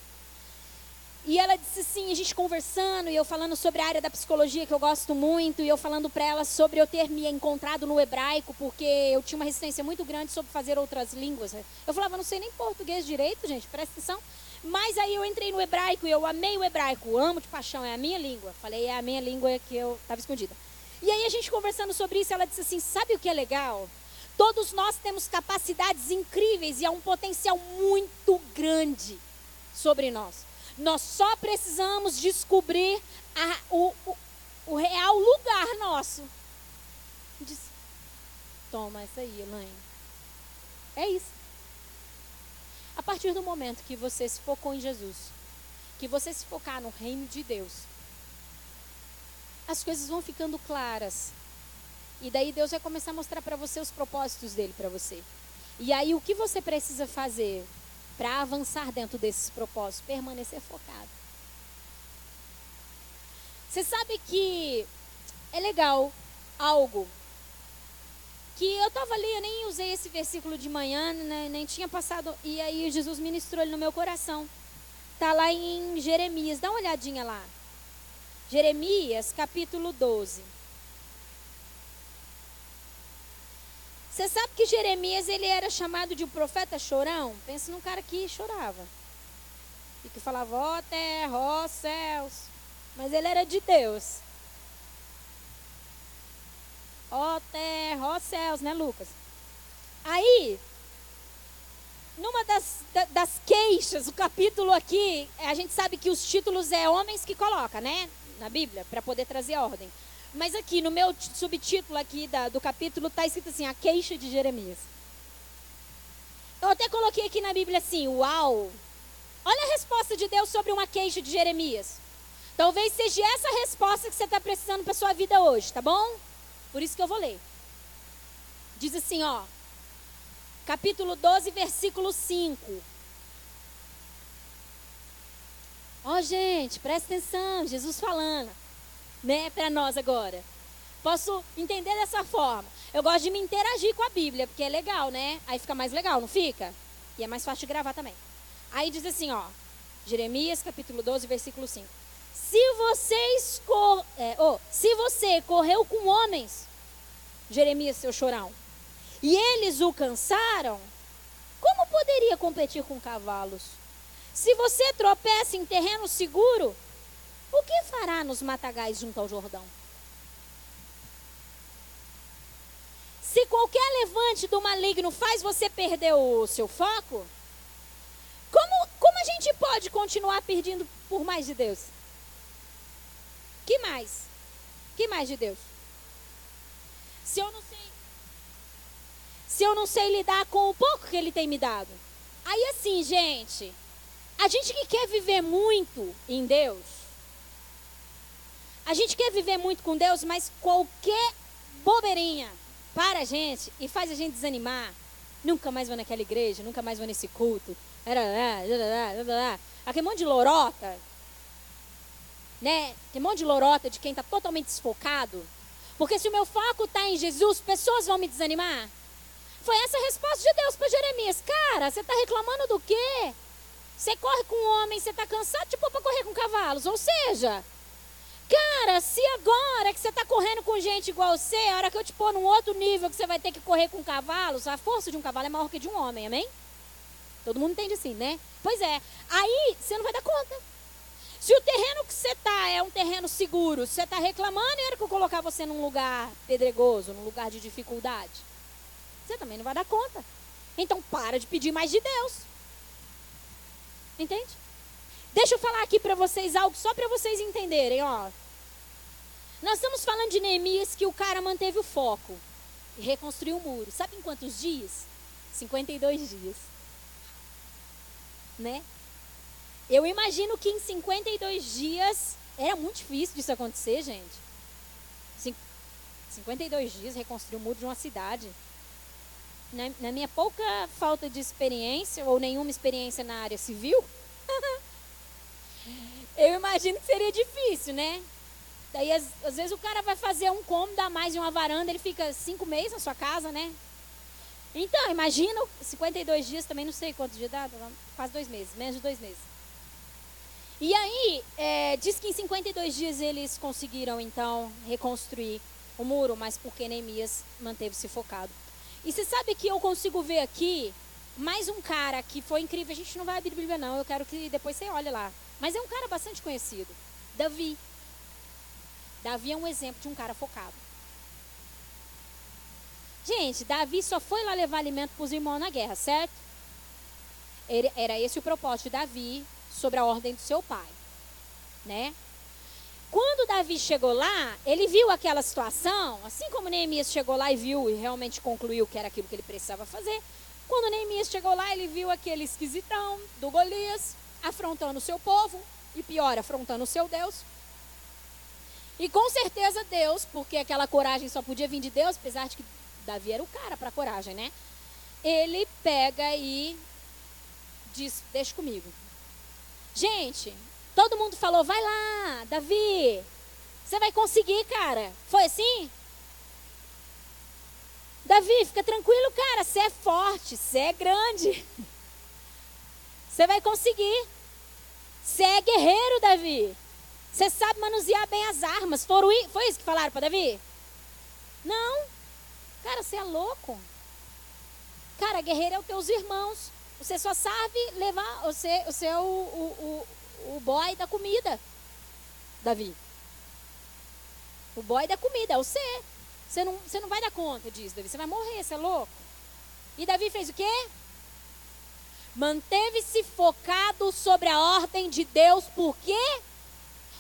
E ela disse assim, a gente conversando, e eu falando sobre a área da psicologia que eu gosto muito, e eu falando para ela sobre eu ter me encontrado no hebraico, porque eu tinha uma resistência muito grande sobre fazer outras línguas. Eu falava, não sei nem português direito, gente, presta atenção. Mas aí eu entrei no hebraico e eu amei o hebraico, amo de paixão, é a minha língua. Falei, é a minha língua que eu estava escondida. E aí a gente conversando sobre isso, ela disse assim: sabe o que é legal? Todos nós temos capacidades incríveis e há um potencial muito grande sobre nós. Nós só precisamos descobrir a, o, o, o, real lugar nosso. Diz, Toma essa aí, Elaine. É isso. A partir do momento que você se focou em Jesus, que você se focar no reino de Deus, as coisas vão ficando claras. E daí Deus vai começar a mostrar para você os propósitos dele para você. E aí o que você precisa fazer para avançar dentro desses propósitos? Permanecer focado. Você sabe que é legal algo que eu estava ali, eu nem usei esse versículo de manhã, né, nem tinha passado, e aí Jesus ministrou ele no meu coração. Está lá em Jeremias, dá uma olhadinha lá. Jeremias, capítulo 12. Você sabe que Jeremias ele era chamado de um profeta chorão? Pensa num cara que chorava. E que falava, ó oh, terra, ó oh, céus. Mas ele era de Deus. Ó oh, terra, ó céus, né, Lucas? Aí, numa das, das queixas, o capítulo aqui, a gente sabe que os títulos é homens que coloca, né? na Bíblia para poder trazer ordem. Mas aqui no meu subtítulo aqui da, do capítulo está escrito assim, a queixa de Jeremias. Eu até coloquei aqui na Bíblia assim, uau! Olha a resposta de Deus sobre uma queixa de Jeremias. Talvez seja essa a resposta que você está precisando para sua vida hoje, tá bom? Por isso que eu vou ler. Diz assim, ó. Capítulo 12, versículo 5. Ó, gente, presta atenção, Jesus falando, né, para nós agora. Posso entender dessa forma. Eu gosto de me interagir com a Bíblia, porque é legal, né? Aí fica mais legal, não fica? E é mais fácil de gravar também. Aí diz assim, ó, Jeremias capítulo 12, versículo 5. Se vocês cor... é, oh, se você correu com homens, Jeremias, seu chorão, e eles o cansaram, como poderia competir com cavalos? Se você tropeça em terreno seguro, o que fará nos matagais junto ao Jordão? Se qualquer levante do maligno faz você perder o seu foco, como, como a gente pode continuar pedindo por mais de Deus? Que mais? Que mais de Deus? Se eu não sei se eu não sei lidar com o pouco que ele tem me dado? Aí assim, gente, a gente que quer viver muito em Deus, a gente quer viver muito com Deus, mas qualquer bobeirinha para a gente e faz a gente desanimar. Nunca mais vou naquela igreja, nunca mais vou nesse culto. Aquele monte de lorota, né? Tem um monte de lorota de quem está totalmente desfocado. Porque se o meu foco está em Jesus, pessoas vão me desanimar. Foi essa a resposta de Deus para Jeremias. Cara, você está reclamando do quê? Você corre com um homem, você está cansado de para correr com cavalos. Ou seja, cara, se agora que você está correndo com gente igual você, a hora que eu te pôr num outro nível que você vai ter que correr com cavalos, a força de um cavalo é maior que de um homem, amém? Todo mundo entende assim, né? Pois é. Aí você não vai dar conta. Se o terreno que você está é um terreno seguro, você está reclamando, era que eu colocar você num lugar pedregoso, num lugar de dificuldade. Você também não vai dar conta. Então para de pedir mais de Deus. Entende? Deixa eu falar aqui para vocês algo só para vocês entenderem, ó. Nós estamos falando de Neemias que o cara manteve o foco e reconstruiu o muro. Sabe em quantos dias? 52 dias. Né? Eu imagino que em 52 dias era muito difícil disso acontecer, gente. 52 dias reconstruir o muro de uma cidade. Na, na minha pouca falta de experiência, ou nenhuma experiência na área civil, eu imagino que seria difícil, né? Daí, às, às, vezes, o cara vai fazer um cômodo a mais de uma varanda, ele fica cinco meses na sua casa, né? Então, imagina, 52 dias também, não sei quantos dias dá, quase dois meses, menos de dois meses. E aí, é, diz que em 52 dias eles conseguiram, então, reconstruir o muro, mas porque Neemias manteve-se focado. E você sabe que eu consigo ver aqui mais um cara que foi incrível. A gente não vai abrir Bíblia, não. Eu quero que depois você olhe lá. Mas é um cara bastante conhecido. Davi. Davi é um exemplo de um cara focado. Gente, Davi só foi lá levar alimento para os irmãos na guerra, certo? Era esse o propósito de Davi sobre a ordem do seu pai, né? Quando Davi chegou lá, ele viu aquela situação, assim como Neemias chegou lá e viu e realmente concluiu que era aquilo que ele precisava fazer. Quando Neemias chegou lá, ele viu aquele esquisitão do Golias afrontando o seu povo e pior, afrontando o seu Deus. E com certeza Deus, porque aquela coragem só podia vir de Deus, apesar de que Davi era o cara para coragem, né? Ele pega e diz: Deixa comigo, Gente, todo mundo falou: vai lá, Davi, você vai conseguir, cara. Foi assim? Davi, fica tranquilo, cara. Você é forte, você é grande. Você vai conseguir. Você é guerreiro, Davi. Você sabe manusear bem as armas. Foi isso que falaram para Davi? Não. Cara, você é louco. Cara, guerreiro é os teus irmãos. Você só sabe levar, você, você é o, o, o, o boy da comida, Davi. O boy da comida, é você. Você não, você não vai dar conta disso, Davi. Você vai morrer, você é louco. E Davi fez o quê? Manteve-se focado sobre a ordem de Deus, porque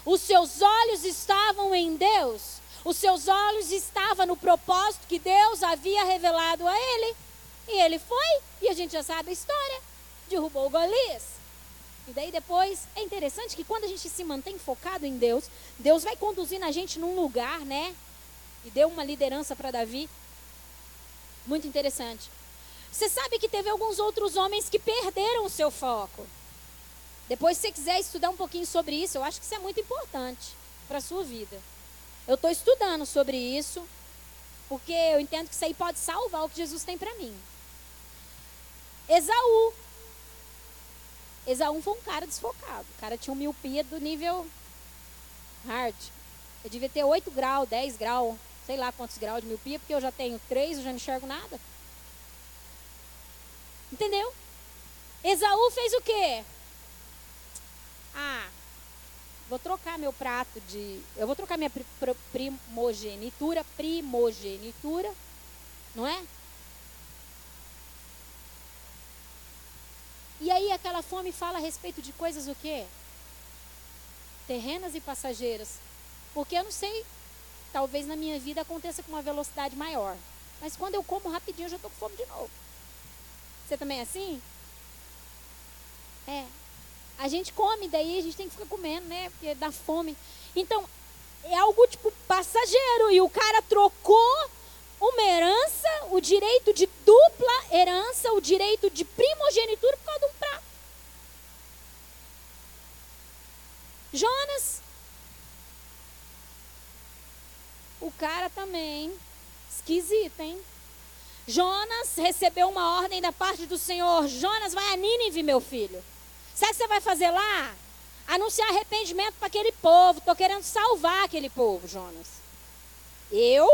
os seus olhos estavam em Deus. Os seus olhos estavam no propósito que Deus havia revelado a ele. E ele foi, e a gente já sabe a história. Derrubou o Golias. E daí depois, é interessante que quando a gente se mantém focado em Deus, Deus vai conduzindo a gente num lugar, né? E deu uma liderança para Davi. Muito interessante. Você sabe que teve alguns outros homens que perderam o seu foco. Depois, se você quiser estudar um pouquinho sobre isso, eu acho que isso é muito importante para a sua vida. Eu estou estudando sobre isso, porque eu entendo que isso aí pode salvar o que Jesus tem para mim. Esaú. Esaú foi um cara desfocado. O cara tinha uma miopia do nível hard. Eu devia ter 8 graus, 10 graus, sei lá quantos graus de miopia, porque eu já tenho 3, eu já não enxergo nada. Entendeu? Esaú fez o quê? Ah, vou trocar meu prato de. Eu vou trocar minha primogenitura, primogenitura, não é? E aí aquela fome fala a respeito de coisas o quê? Terrenas e passageiras. Porque eu não sei, talvez na minha vida aconteça com uma velocidade maior. Mas quando eu como rapidinho, eu já estou com fome de novo. Você também é assim? É. A gente come, daí a gente tem que ficar comendo, né? Porque dá fome. Então, é algo tipo passageiro. E o cara trocou uma herança, o direito de dupla herança, o direito de primogenitura por causa de um prato. Jonas. O cara também. Esquisito, hein? Jonas recebeu uma ordem da parte do Senhor. Jonas, vai a Nínive, meu filho. Sabe o que você vai fazer lá? Anunciar arrependimento para aquele povo. Estou querendo salvar aquele povo, Jonas. Eu?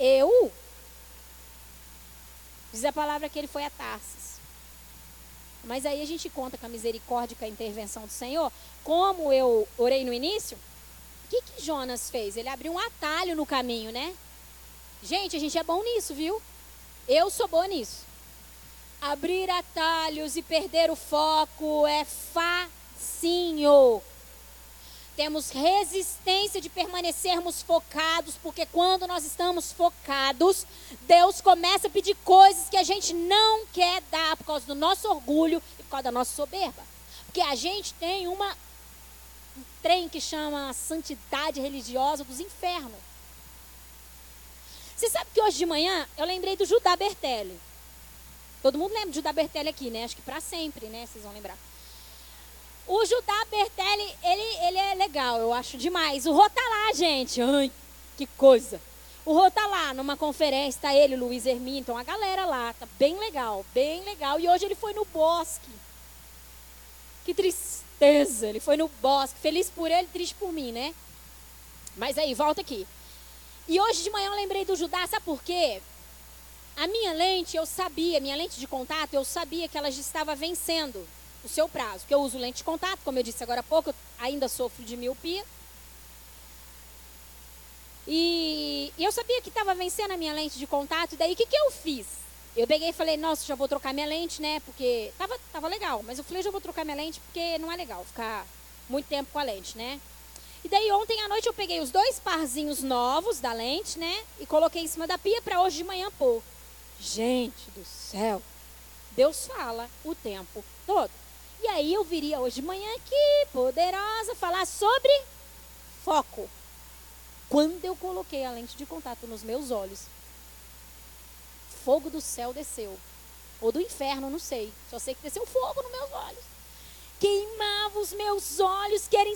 Eu? Diz a palavra que ele foi a Tarsis. Mas aí a gente conta com a misericórdia com a intervenção do Senhor. Como eu orei no início, o que, que Jonas fez? Ele abriu um atalho no caminho, né? Gente, a gente é bom nisso, viu? Eu sou boa nisso. Abrir atalhos e perder o foco é facinho. Temos resistência de permanecermos focados, porque quando nós estamos focados, Deus começa a pedir coisas que a gente não quer dar por causa do nosso orgulho e por causa da nossa soberba. Porque a gente tem uma um trem que chama santidade religiosa dos infernos. Você sabe que hoje de manhã eu lembrei do Judá Bertelli. Todo mundo lembra de Judá Bertelli aqui, né? Acho que para sempre, né? Vocês vão lembrar. O Judá Bertelli, ele, ele é legal, eu acho demais. O Rô tá lá, gente. Ai, que coisa. O Rô tá lá numa conferência, tá ele, o Luiz então a galera lá, tá bem legal, bem legal. E hoje ele foi no bosque. Que tristeza, ele foi no bosque. Feliz por ele, triste por mim, né? Mas aí, volta aqui. E hoje de manhã eu lembrei do Judá, sabe por quê? A minha lente, eu sabia, minha lente de contato, eu sabia que ela já estava vencendo o seu prazo. Porque eu uso lente de contato, como eu disse agora há pouco, eu ainda sofro de miopia. E, e eu sabia que estava vencendo a minha lente de contato, e daí o que, que eu fiz? Eu peguei e falei, nossa, já vou trocar minha lente, né? Porque tava, tava legal, mas eu falei, já vou trocar minha lente porque não é legal ficar muito tempo com a lente, né? E daí ontem à noite eu peguei os dois parzinhos novos da lente, né? E coloquei em cima da pia para hoje de manhã pôr. Gente do céu, Deus fala o tempo todo. E aí eu viria hoje de manhã aqui, poderosa, falar sobre foco. Quando eu coloquei a lente de contato nos meus olhos, fogo do céu desceu. Ou do inferno, não sei. Só sei que desceu fogo nos meus olhos. Queimava os meus olhos, que era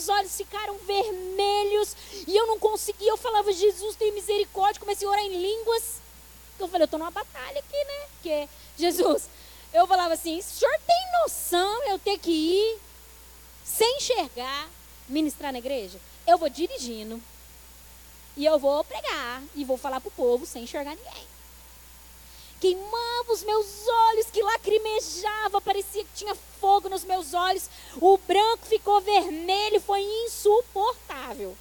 meus olhos ficaram vermelhos e eu não conseguia. Eu falava, Jesus, tem misericórdia. Comecei a orar em línguas. Eu falei, eu estou numa batalha aqui, né? Porque, Jesus, eu falava assim: o senhor tem noção eu ter que ir sem enxergar, ministrar na igreja? Eu vou dirigindo e eu vou pregar e vou falar para o povo sem enxergar ninguém queimava os meus olhos, que lacrimejava, parecia que tinha fogo nos meus olhos. O branco ficou vermelho, foi insuportável.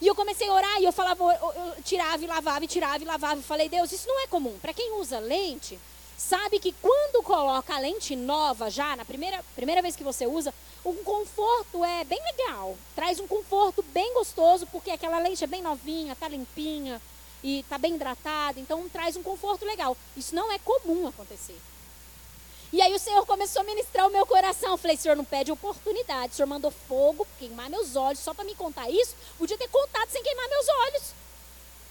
E eu comecei a orar e eu falava, eu, eu tirava e lavava, e tirava e lavava. E falei, Deus, isso não é comum. Para quem usa lente, sabe que quando coloca a lente nova já, na primeira, primeira vez que você usa, o conforto é bem legal. Traz um conforto bem gostoso, porque aquela lente é bem novinha, tá limpinha e está bem hidratado, então traz um conforto legal. Isso não é comum acontecer. E aí o Senhor começou a ministrar o meu coração. Eu falei, Senhor, não pede oportunidade. O Senhor mandou fogo queimar meus olhos só para me contar isso. Podia ter contado sem queimar meus olhos.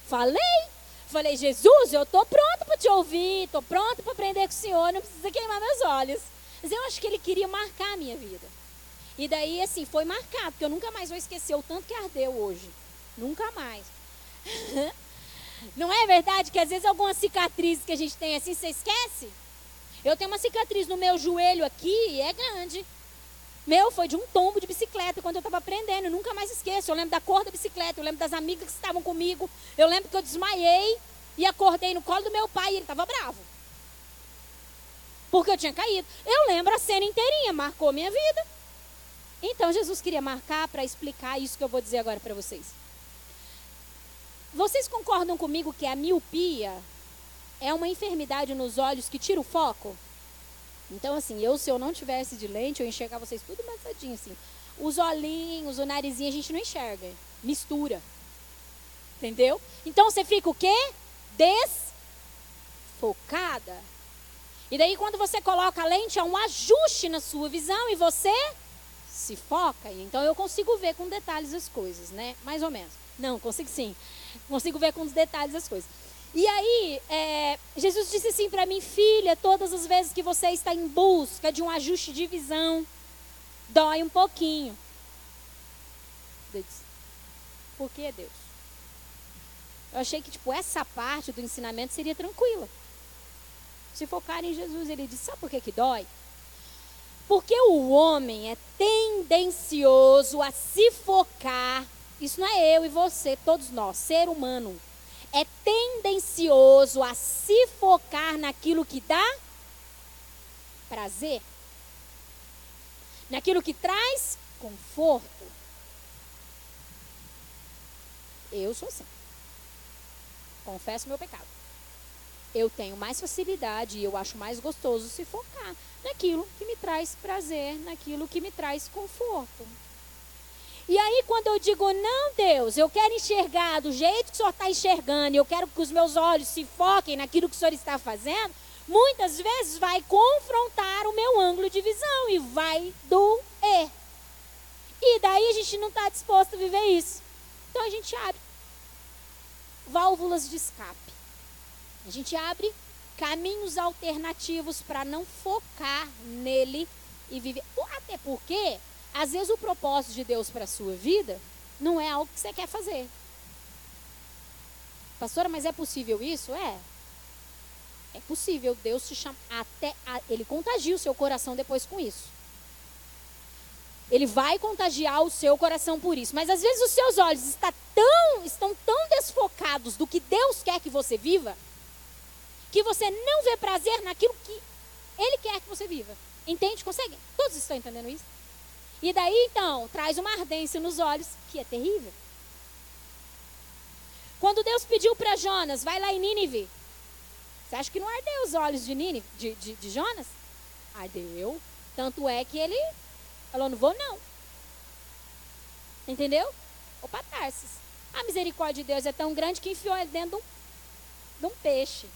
Falei. Falei, Jesus, eu estou pronto para te ouvir, estou pronto para aprender com o Senhor, não precisa queimar meus olhos. Mas eu acho que ele queria marcar a minha vida. E daí, assim, foi marcado, porque eu nunca mais vou esquecer o tanto que ardeu hoje. Nunca mais. Não é verdade que às vezes algumas cicatrizes que a gente tem assim, você esquece? Eu tenho uma cicatriz no meu joelho aqui e é grande. Meu, foi de um tombo de bicicleta quando eu estava aprendendo. Eu nunca mais esqueço. Eu lembro da cor da bicicleta, eu lembro das amigas que estavam comigo. Eu lembro que eu desmaiei e acordei no colo do meu pai e ele estava bravo. Porque eu tinha caído. Eu lembro a cena inteirinha, marcou minha vida. Então Jesus queria marcar para explicar isso que eu vou dizer agora para vocês. Vocês concordam comigo que a miopia é uma enfermidade nos olhos que tira o foco. Então, assim, eu, se eu não tivesse de lente, eu enxergar vocês tudo amassadinho, assim. Os olhinhos, o narizinho, a gente não enxerga. Mistura. Entendeu? Então, você fica o quê? Desfocada. E daí, quando você coloca a lente, é um ajuste na sua visão e você se foca. Então, eu consigo ver com detalhes as coisas, né? Mais ou menos. Não, consigo sim. Consigo ver com os detalhes as coisas. E aí, é, Jesus disse assim para mim, filha, todas as vezes que você está em busca de um ajuste de visão, dói um pouquinho. Deus por que Deus? Eu achei que, tipo, essa parte do ensinamento seria tranquila. Se focar em Jesus, ele disse, sabe por que que dói? Porque o homem é tendencioso a se focar. Isso não é eu e você, todos nós, ser humano é tendencioso a se focar naquilo que dá prazer, naquilo que traz conforto. Eu sou assim. Confesso meu pecado. Eu tenho mais facilidade e eu acho mais gostoso se focar naquilo que me traz prazer, naquilo que me traz conforto. E aí, quando eu digo, não, Deus, eu quero enxergar do jeito que o Senhor está enxergando, eu quero que os meus olhos se foquem naquilo que o Senhor está fazendo, muitas vezes vai confrontar o meu ângulo de visão e vai doer. E daí a gente não está disposto a viver isso. Então a gente abre válvulas de escape. A gente abre caminhos alternativos para não focar nele e viver. Até porque às vezes o propósito de Deus para a sua vida não é algo que você quer fazer. Pastora, mas é possível isso? É. É possível. Deus te chama até. A, ele contagia o seu coração depois com isso. Ele vai contagiar o seu coração por isso. Mas às vezes os seus olhos está tão, estão tão desfocados do que Deus quer que você viva, que você não vê prazer naquilo que Ele quer que você viva. Entende? Consegue? Todos estão entendendo isso? E daí então traz uma ardência nos olhos que é terrível. Quando Deus pediu para Jonas, vai lá em Nínive. Você acha que não ardeu os olhos de, Nínive, de, de, de Jonas? Ardeu. Tanto é que ele falou: não vou não. Entendeu? Opa, Tarsis. A misericórdia de Deus é tão grande que enfiou ele dentro de um, de um peixe.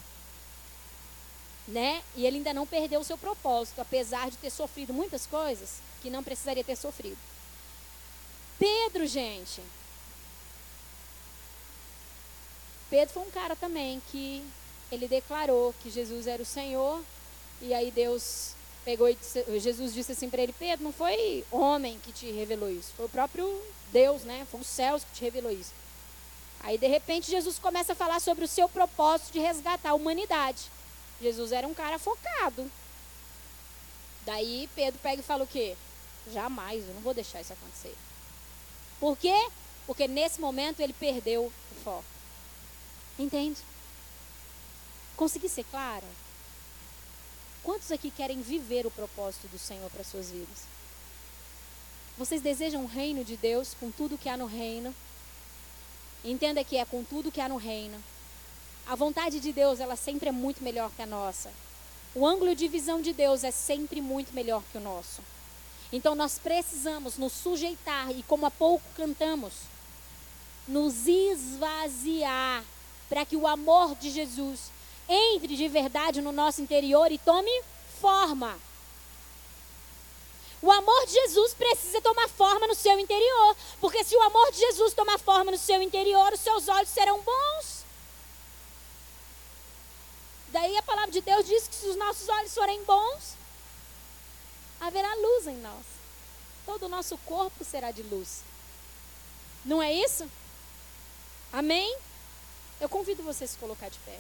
Né? E ele ainda não perdeu o seu propósito, apesar de ter sofrido muitas coisas que não precisaria ter sofrido. Pedro, gente. Pedro foi um cara também que ele declarou que Jesus era o Senhor. E aí Deus pegou e disse, Jesus disse assim para ele: Pedro, não foi homem que te revelou isso, foi o próprio Deus, né? Foi os céus que te revelou isso. Aí de repente Jesus começa a falar sobre o seu propósito de resgatar a humanidade. Jesus era um cara focado. Daí Pedro pega e fala o quê? Jamais, eu não vou deixar isso acontecer. Por quê? Porque nesse momento ele perdeu o foco. Entende? Consegui ser clara? Quantos aqui querem viver o propósito do Senhor para suas vidas? Vocês desejam o reino de Deus com tudo que há no reino? Entenda que é com tudo que há no reino. A vontade de Deus, ela sempre é muito melhor que a nossa. O ângulo de visão de Deus é sempre muito melhor que o nosso. Então nós precisamos nos sujeitar e, como há pouco cantamos, nos esvaziar para que o amor de Jesus entre de verdade no nosso interior e tome forma. O amor de Jesus precisa tomar forma no seu interior, porque se o amor de Jesus tomar forma no seu interior, os seus olhos serão bons. Daí a palavra de Deus diz que se os nossos olhos forem bons, haverá luz em nós. Todo o nosso corpo será de luz. Não é isso? Amém? Eu convido você a se colocar de pé.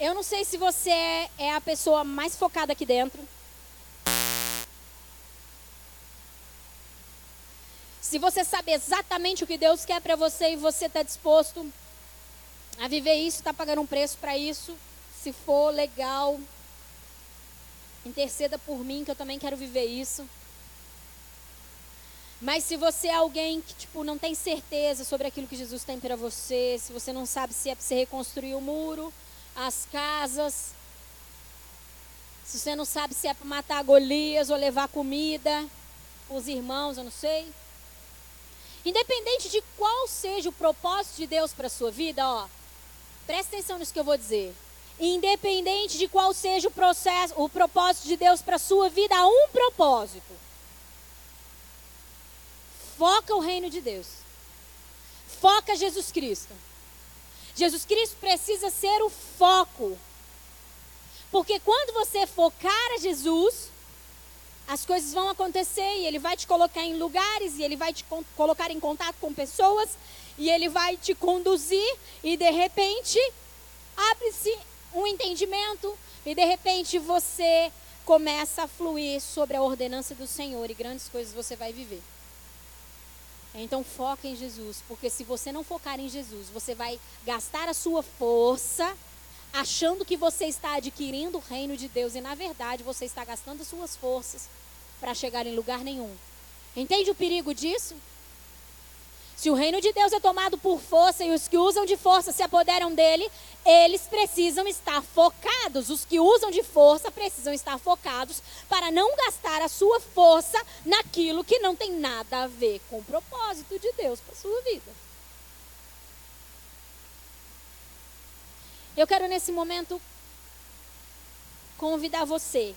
Eu não sei se você é a pessoa mais focada aqui dentro. Se você sabe exatamente o que Deus quer para você e você está disposto a viver isso, está pagando um preço para isso, se for legal. Interceda por mim, que eu também quero viver isso. Mas se você é alguém que tipo não tem certeza sobre aquilo que Jesus tem para você, se você não sabe se é para você reconstruir o muro, as casas, se você não sabe se é para matar Golias ou levar comida, os irmãos, eu não sei. Independente de qual seja o propósito de Deus para a sua vida, ó, presta atenção nisso que eu vou dizer. Independente de qual seja o processo, o propósito de Deus para a sua vida, há um propósito. Foca o reino de Deus. Foca Jesus Cristo. Jesus Cristo precisa ser o foco. Porque quando você focar a Jesus, as coisas vão acontecer e ele vai te colocar em lugares e ele vai te colocar em contato com pessoas e ele vai te conduzir e de repente abre-se um entendimento e de repente você começa a fluir sobre a ordenança do Senhor e grandes coisas você vai viver. Então foca em Jesus, porque se você não focar em Jesus, você vai gastar a sua força achando que você está adquirindo o reino de Deus e na verdade você está gastando as suas forças para chegar em lugar nenhum. Entende o perigo disso? Se o reino de Deus é tomado por força e os que usam de força se apoderam dele, eles precisam estar focados. Os que usam de força precisam estar focados para não gastar a sua força naquilo que não tem nada a ver com o propósito de Deus para a sua vida. Eu quero nesse momento convidar você.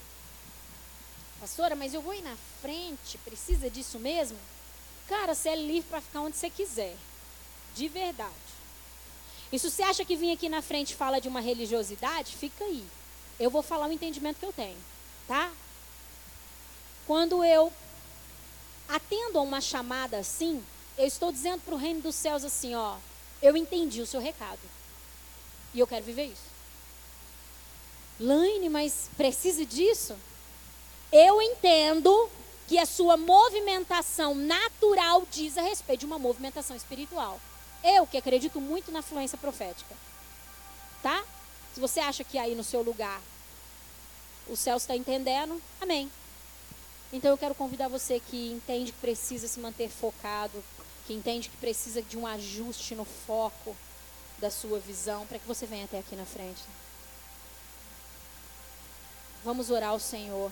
Pastora, mas eu vou ir na frente, precisa disso mesmo? Cara, você é livre para ficar onde você quiser. De verdade. E se você acha que vir aqui na frente fala de uma religiosidade, fica aí. Eu vou falar o entendimento que eu tenho, tá? Quando eu atendo a uma chamada assim, eu estou dizendo para o reino dos céus assim, ó, eu entendi o seu recado. E eu quero viver isso. Laine, mas precisa disso? Eu entendo que a sua movimentação natural diz a respeito de uma movimentação espiritual. Eu que acredito muito na fluência profética. Tá? Se você acha que aí no seu lugar o céu está entendendo, amém. Então eu quero convidar você que entende que precisa se manter focado, que entende que precisa de um ajuste no foco da sua visão, para que você venha até aqui na frente. Vamos orar ao Senhor.